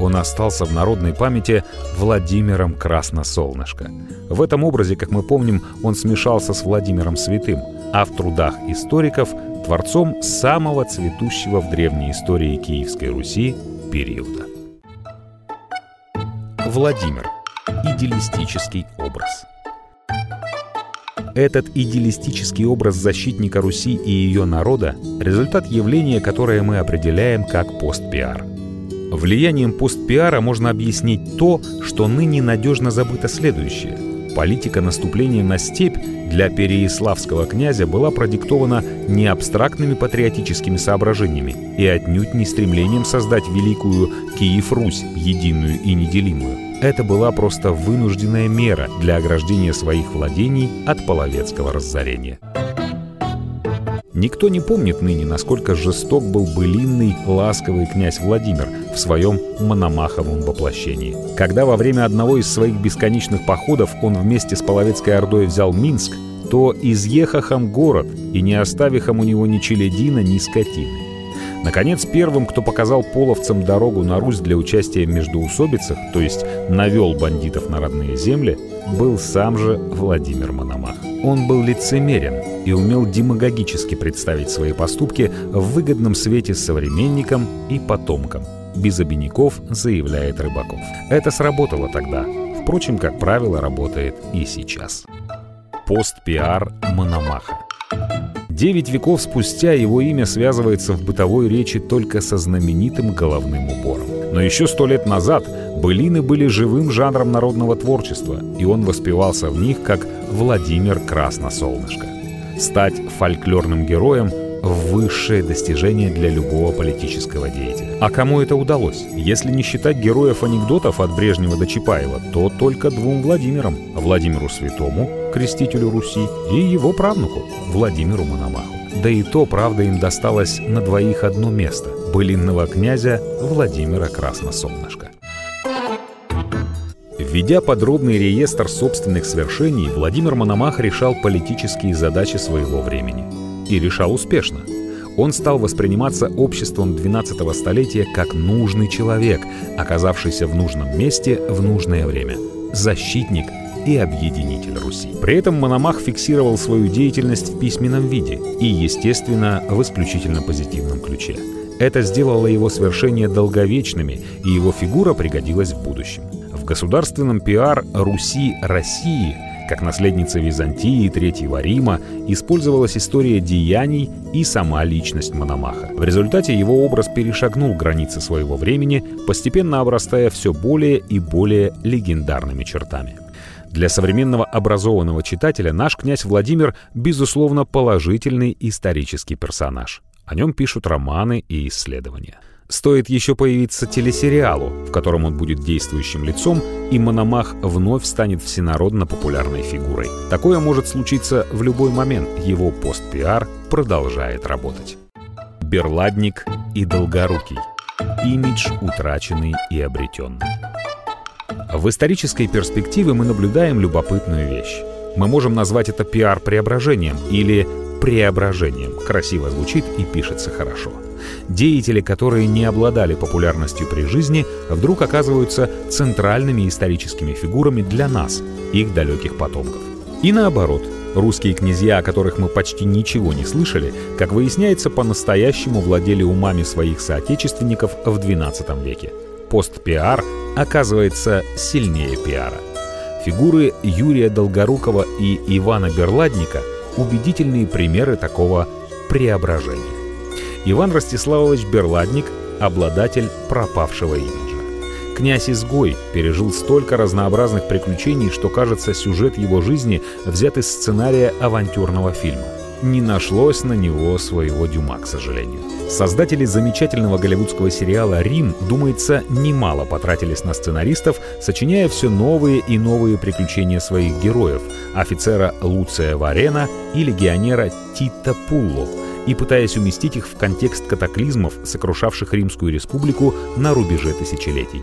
Он остался в народной памяти Владимиром Красносолнышко. В этом образе, как мы помним, он смешался с Владимиром Святым, а в трудах историков творцом самого цветущего в древней истории Киевской Руси периода. Владимир. Идеалистический образ. Этот идеалистический образ защитника Руси и ее народа – результат явления, которое мы определяем как постпиар. Влиянием постпиара можно объяснить то, что ныне надежно забыто следующее – Политика наступления на степь для переяславского князя была продиктована не абстрактными патриотическими соображениями и отнюдь не стремлением создать великую Киев-Русь, единую и неделимую. Это была просто вынужденная мера для ограждения своих владений от половецкого разорения. Никто не помнит ныне, насколько жесток был былинный, ласковый князь Владимир в своем мономаховом воплощении. Когда во время одного из своих бесконечных походов он вместе с Половецкой Ордой взял Минск, то изъехахом город и не оставихом у него ни челядина, ни скотины. Наконец, первым, кто показал половцам дорогу на Русь для участия в междоусобицах, то есть навел бандитов на родные земли, был сам же Владимир Мономах. Он был лицемерен и умел демагогически представить свои поступки в выгодном свете современникам и потомкам. Без обиняков, заявляет Рыбаков. Это сработало тогда. Впрочем, как правило, работает и сейчас. Пост-пиар Мономаха. Девять веков спустя его имя связывается в бытовой речи только со знаменитым головным убором. Но еще сто лет назад былины были живым жанром народного творчества, и он воспевался в них как Владимир Красносолнышко. Стать фольклорным героем – высшее достижение для любого политического деятеля. А кому это удалось? Если не считать героев анекдотов от Брежнева до Чапаева, то только двум Владимирам – Владимиру Святому, крестителю Руси, и его правнуку – Владимиру Мономаху. Да и то, правда, им досталось на двоих одно место – былинного князя Владимира Красносолнышка. Введя подробный реестр собственных свершений, Владимир Мономах решал политические задачи своего времени. И решал успешно. Он стал восприниматься обществом 12-го столетия как нужный человек, оказавшийся в нужном месте в нужное время. Защитник и объединитель Руси. При этом Мономах фиксировал свою деятельность в письменном виде и, естественно, в исключительно позитивном ключе. Это сделало его свершения долговечными, и его фигура пригодилась в будущем. В государственном пиар Руси России Как наследница Византии и Третьего Рима использовалась история деяний и сама личность Мономаха. В результате его образ перешагнул границы своего времени, постепенно обрастая все более и более легендарными чертами. Для современного образованного читателя наш князь Владимир, безусловно, положительный исторический персонаж. О нем пишут романы и исследования. Стоит еще появиться телесериалу, в котором он будет действующим лицом, и Мономах вновь станет всенародно популярной фигурой. Такое может случиться в любой момент, его пост-пиар продолжает работать. Берладник и Долгорукий. Имидж утраченный и обретенный. В исторической перспективе мы наблюдаем любопытную вещь. Мы можем назвать это пиар-преображением или преображением. Красиво звучит и пишется хорошо. Деятели, которые не обладали популярностью при жизни, вдруг оказываются центральными историческими фигурами для нас, их далеких потомков. И наоборот, русские князья, о которых мы почти ничего не слышали, как выясняется, по-настоящему владели умами своих соотечественников в XII веке. Пост-пиар оказывается сильнее пиара. Фигуры Юрия Долгорукова и Ивана Берладника – убедительные примеры такого преображения. Иван Ростиславович Берладник – обладатель пропавшего имиджа. Князь-изгой пережил столько разнообразных приключений, что, кажется, сюжет его жизни взят из сценария авантюрного фильма. Не нашлось на него своего дюма, к сожалению. Создатели замечательного голливудского сериала «Рим», думается, немало потратились на сценаристов, сочиняя все новые и новые приключения своих героев – офицера Луция Варена и легионера Тита Пулло – и пытаясь уместить их в контекст катаклизмов, сокрушавших Римскую республику на рубеже тысячелетий.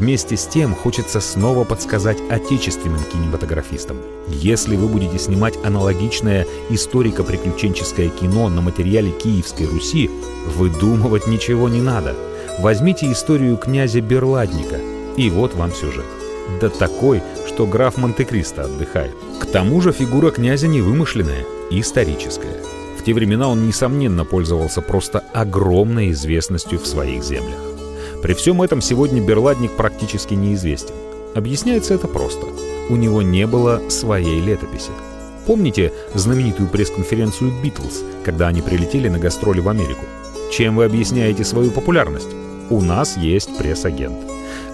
Вместе с тем хочется снова подсказать отечественным кинематографистам. Если вы будете снимать аналогичное историко-приключенческое кино на материале Киевской Руси, выдумывать ничего не надо. Возьмите историю князя Берладника, и вот вам сюжет. Да такой, что граф Монте-Кристо отдыхает. К тому же фигура князя не вымышленная, историческая. В те времена он, несомненно, пользовался просто огромной известностью в своих землях. При всем этом сегодня Берладник практически неизвестен. Объясняется это просто. У него не было своей летописи. Помните знаменитую пресс-конференцию «Битлз», когда они прилетели на гастроли в Америку? Чем вы объясняете свою популярность? У нас есть пресс-агент.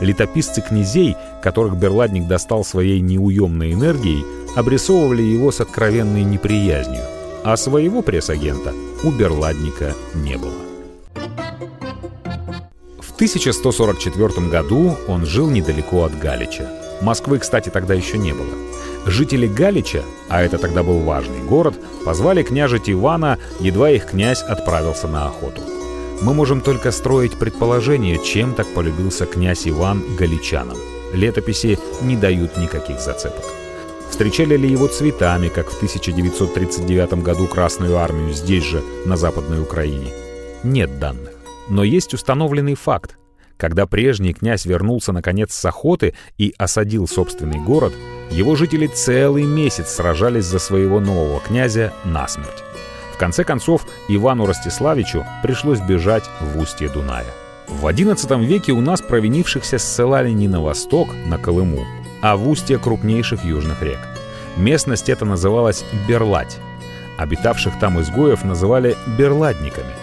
Летописцы князей, которых Берладник достал своей неуемной энергией, обрисовывали его с откровенной неприязнью, а своего пресс-агента у Берладника не было. В 1144 году он жил недалеко от Галича. Москвы, кстати, тогда еще не было. Жители Галича, а это тогда был важный город, позвали княжить Ивана, едва их князь отправился на охоту. Мы можем только строить предположение, чем так полюбился князь Иван галичанам. Летописи не дают никаких зацепок. Встречали ли его цветами, как в 1939 году Красную армию здесь же, на Западной Украине? Нет данных. Но есть установленный факт. Когда прежний князь вернулся наконец с охоты и осадил собственный город, его жители целый месяц сражались за своего нового князя насмерть. В конце концов, Ивану Ростиславичу пришлось бежать в устье Дуная. В XI веке у нас провинившихся ссылали не на восток, на Колыму, а в устье крупнейших южных рек. Местность эта называлась Берладь. Обитавших там изгоев называли берладниками.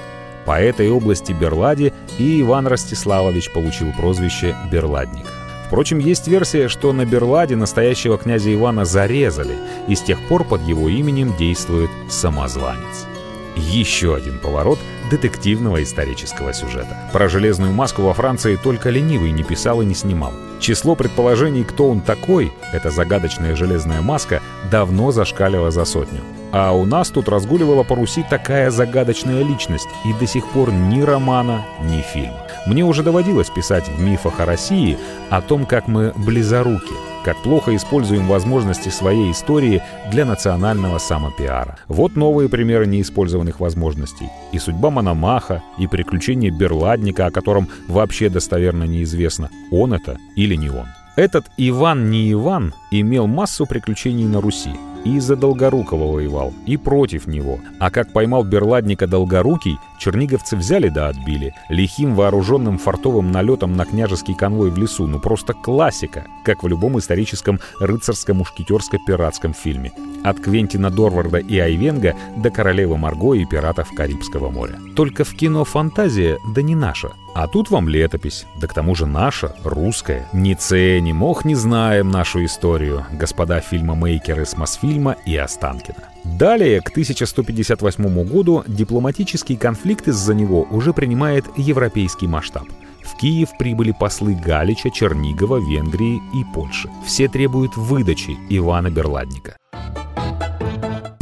По этой области Берлади и Иван Ростиславович получил прозвище Берладник. Впрочем, есть версия, что на Берладе настоящего князя Ивана зарезали, и с тех пор под его именем действует самозванец. Еще один поворот детективного исторического сюжета. Про железную маску во Франции только ленивый не писал и не снимал. Число предположений, кто он такой, эта загадочная железная маска, давно зашкаливало за сотню. А у нас тут разгуливала по Руси такая загадочная личность, и до сих пор ни романа, ни фильма. Мне уже доводилось писать в мифах о России о том, как мы близоруки, как плохо используем возможности своей истории для национального самопиара. Вот новые примеры неиспользованных возможностей. И судьба Мономаха, и приключения Берладника, о котором вообще достоверно неизвестно, он это или не он. Этот Иван не Иван имел массу приключений на Руси. И за Долгорукова воевал, и против него. А как поймал Берладника Долгорукий, черниговцы взяли да отбили. Лихим вооруженным фортовым налетом на княжеский конвой в лесу. Ну просто классика, как в любом историческом рыцарско-мушкетерско-пиратском фильме. От Квентина Дорварда и Айвенга до королевы Марго и пиратов Карибского моря. Только в кино фантазия, да не наша. А тут вам летопись, да к тому же наша, русская. Не ценим, ох, не знаем нашу историю, господа фильмомейкеры с Мосфильма и Останкина. Далее, к 1158 году, дипломатический конфликт из-за него уже принимает европейский масштаб. В Киев прибыли послы Галича, Чернигова, Венгрии и Польши. Все требуют выдачи Ивана Берладника.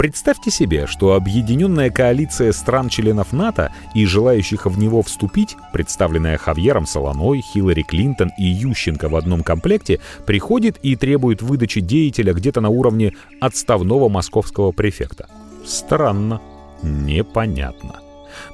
Представьте себе, что объединенная коалиция стран-членов НАТО и желающих в него вступить, представленная Хавьером Солоной, Хиллари Клинтон и Ющенко в одном комплекте, приходит и требует выдачи деятеля где-то на уровне отставного московского префекта. Странно. Непонятно.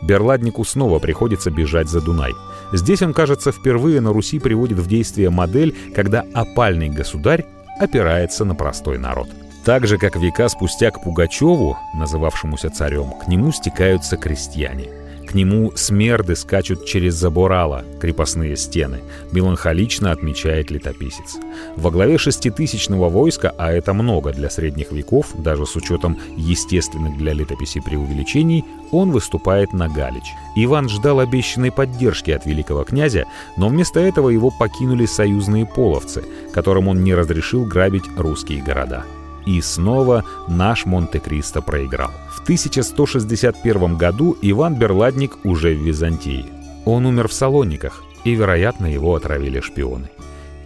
Берладнику снова приходится бежать за Дунай. Здесь он, кажется, впервые на Руси приводит в действие модель, когда опальный государь опирается на простой народ. Так же, как века спустя к Пугачеву, называвшемуся царем, к нему стекаются крестьяне. К нему смерды скачут через заборала, крепостные стены, меланхолично отмечает летописец. Во главе шеститысячного войска, а это много для средних веков, даже с учетом естественных для летописи преувеличений, он выступает на Галич. Иван ждал обещанной поддержки от великого князя, но вместо этого его покинули союзные половцы, которым он не разрешил грабить русские города. И снова наш Монте-Кристо проиграл. В 1161 году Иван Берладник уже в Византии. Он умер в Салониках, и, вероятно, его отравили шпионы.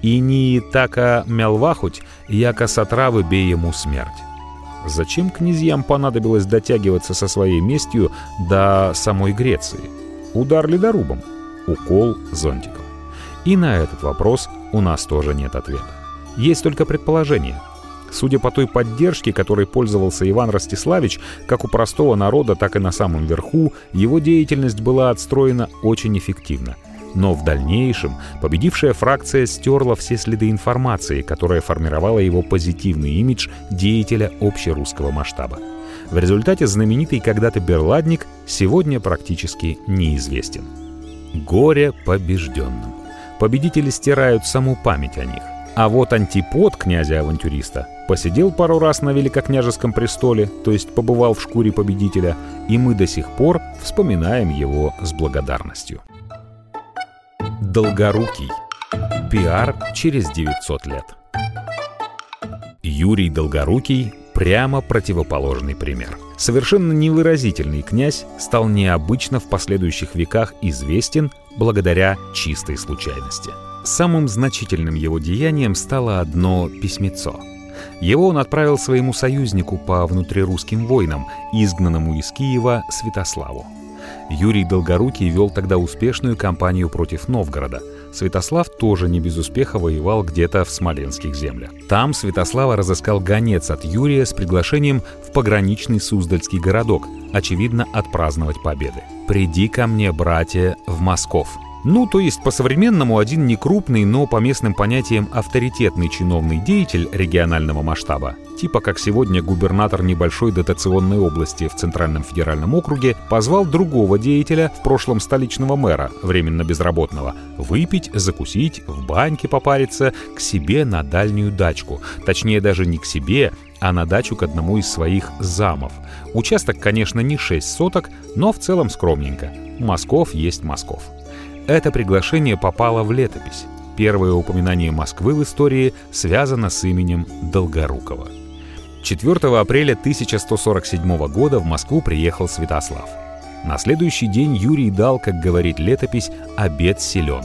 И не така мялвахуть, яко с отравы бей ему смерть. Зачем князьям понадобилось дотягиваться со своей местью до самой Греции? Удар ледорубом, укол зонтиком. И на этот вопрос у нас тоже нет ответа. Есть только предположение – Судя по той поддержке, которой пользовался Иван Ростиславич, как у простого народа, так и на самом верху, его деятельность была отстроена очень эффективно. Но в дальнейшем победившая фракция стерла все следы информации, которая формировала его позитивный имидж деятеля общерусского масштаба. В результате знаменитый когда-то Берладник сегодня практически неизвестен. Горе побежденным. Победители стирают саму память о них. А вот антипод князя-авантюриста посидел пару раз на великокняжеском престоле, то есть побывал в шкуре победителя, и мы до сих пор вспоминаем его с благодарностью. Долгорукий. Пиар через 900 лет. Юрий Долгорукий – прямо противоположный пример. Совершенно невыразительный князь стал необычно в последующих веках известен благодаря чистой случайности. Самым значительным его деянием стало одно письмецо. Его он отправил своему союзнику по внутрирусским войнам, изгнанному из Киева Святославу. Юрий Долгорукий вел тогда успешную кампанию против Новгорода. Святослав тоже не без успеха воевал где-то в смоленских землях. Там Святослава разыскал гонец от Юрия с приглашением в пограничный Суздальский городок, очевидно, отпраздновать победы. «Приди ко мне, братья, в Москов», ну, то есть по-современному один некрупный, но по местным понятиям авторитетный чиновный деятель регионального масштаба, типа как сегодня губернатор небольшой дотационной области в Центральном федеральном округе, позвал другого деятеля, в прошлом столичного мэра, временно безработного, выпить, закусить, в баньке попариться, к себе на дальнюю дачку. Точнее, даже не к себе, а на дачу к одному из своих замов. Участок, конечно, не 6 соток, но в целом скромненько. Москов есть Москов. Это приглашение попало в летопись. Первое упоминание Москвы в истории связано с именем Долгорукова. 4 апреля 1147 года в Москву приехал Святослав. На следующий день Юрий дал, как говорит летопись, обед силен.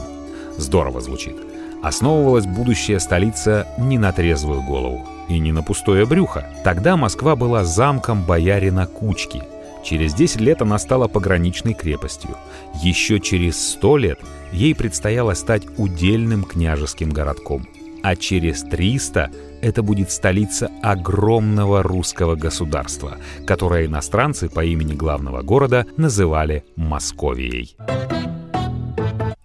Здорово звучит. Основывалась будущая столица не на трезвую голову и не на пустое брюхо. Тогда Москва была замком боярина Кучки – Через 10 лет она стала пограничной крепостью. Еще через 100 лет ей предстояло стать удельным княжеским городком. А через 300 это будет столица огромного русского государства, которое иностранцы по имени главного города называли Московией.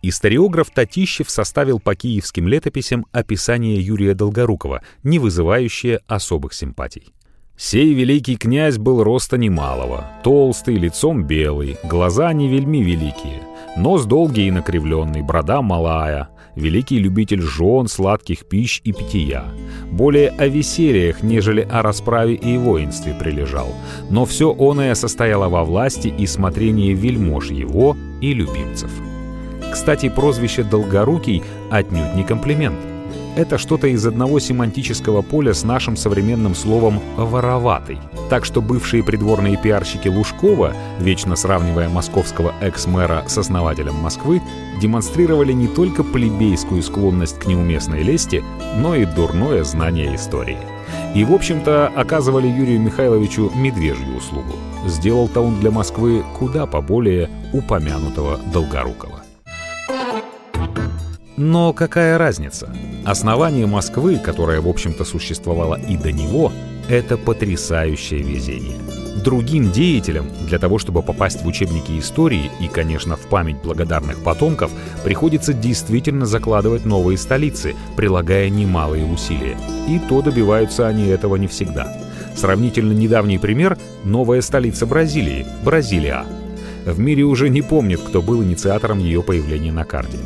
Историограф Татищев составил по киевским летописям описание Юрия Долгорукова, не вызывающее особых симпатий. Сей великий князь был роста немалого, толстый, лицом белый, глаза не вельми великие, нос долгий и накривленный, брода малая, великий любитель жен, сладких пищ и питья. Более о весельях, нежели о расправе и воинстве прилежал. Но все оное состояло во власти и смотрении вельмож его и любимцев. Кстати, прозвище «Долгорукий» отнюдь не комплимент – это что-то из одного семантического поля с нашим современным словом «вороватый». Так что бывшие придворные пиарщики Лужкова, вечно сравнивая московского экс-мэра с основателем Москвы, демонстрировали не только плебейскую склонность к неуместной лести, но и дурное знание истории. И, в общем-то, оказывали Юрию Михайловичу медвежью услугу. Сделал-то он для Москвы куда поболее упомянутого Долгорукова. Но какая разница? Основание Москвы, которое, в общем-то, существовало и до него, это потрясающее везение. Другим деятелям для того, чтобы попасть в учебники истории и, конечно, в память благодарных потомков, приходится действительно закладывать новые столицы, прилагая немалые усилия. И то добиваются они этого не всегда. Сравнительно недавний пример – новая столица Бразилии – Бразилия. В мире уже не помнит, кто был инициатором ее появления на карте.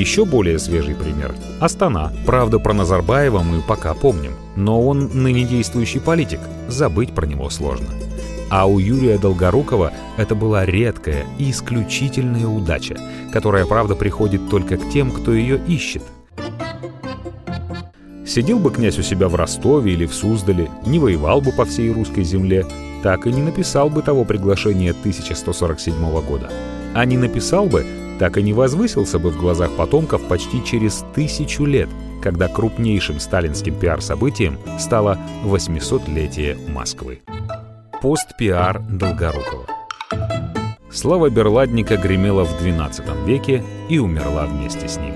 Еще более свежий пример – Астана. Правда, про Назарбаева мы пока помним, но он ныне действующий политик, забыть про него сложно. А у Юрия Долгорукова это была редкая и исключительная удача, которая, правда, приходит только к тем, кто ее ищет. Сидел бы князь у себя в Ростове или в Суздале, не воевал бы по всей русской земле, так и не написал бы того приглашения 1147 года. А не написал бы, так и не возвысился бы в глазах потомков почти через тысячу лет, когда крупнейшим сталинским пиар-событием стало 800-летие Москвы. Пост-пиар Долгорукова Слава Берладника гремела в XII веке и умерла вместе с ним.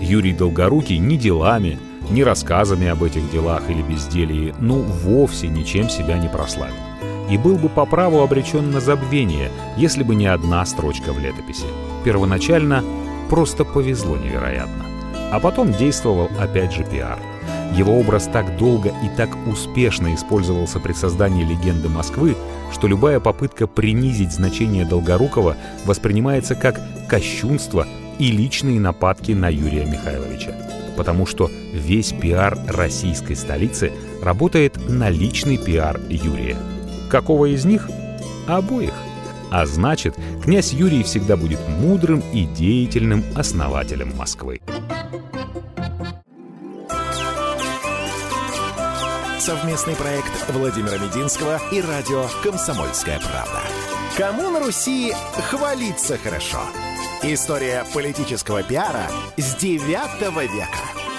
Юрий Долгорукий ни делами, ни рассказами об этих делах или безделии, ну вовсе ничем себя не прославил. И был бы по праву обречен на забвение, если бы не одна строчка в летописи – Первоначально просто повезло невероятно. А потом действовал опять же пиар. Его образ так долго и так успешно использовался при создании легенды Москвы, что любая попытка принизить значение Долгорукова воспринимается как кощунство и личные нападки на Юрия Михайловича. Потому что весь пиар российской столицы работает на личный пиар Юрия. Какого из них? Обоих. А значит, князь Юрий всегда будет мудрым и деятельным основателем Москвы. Совместный проект Владимира Мединского и радио «Комсомольская правда». Кому на Руси хвалиться хорошо? История политического пиара с 9 века.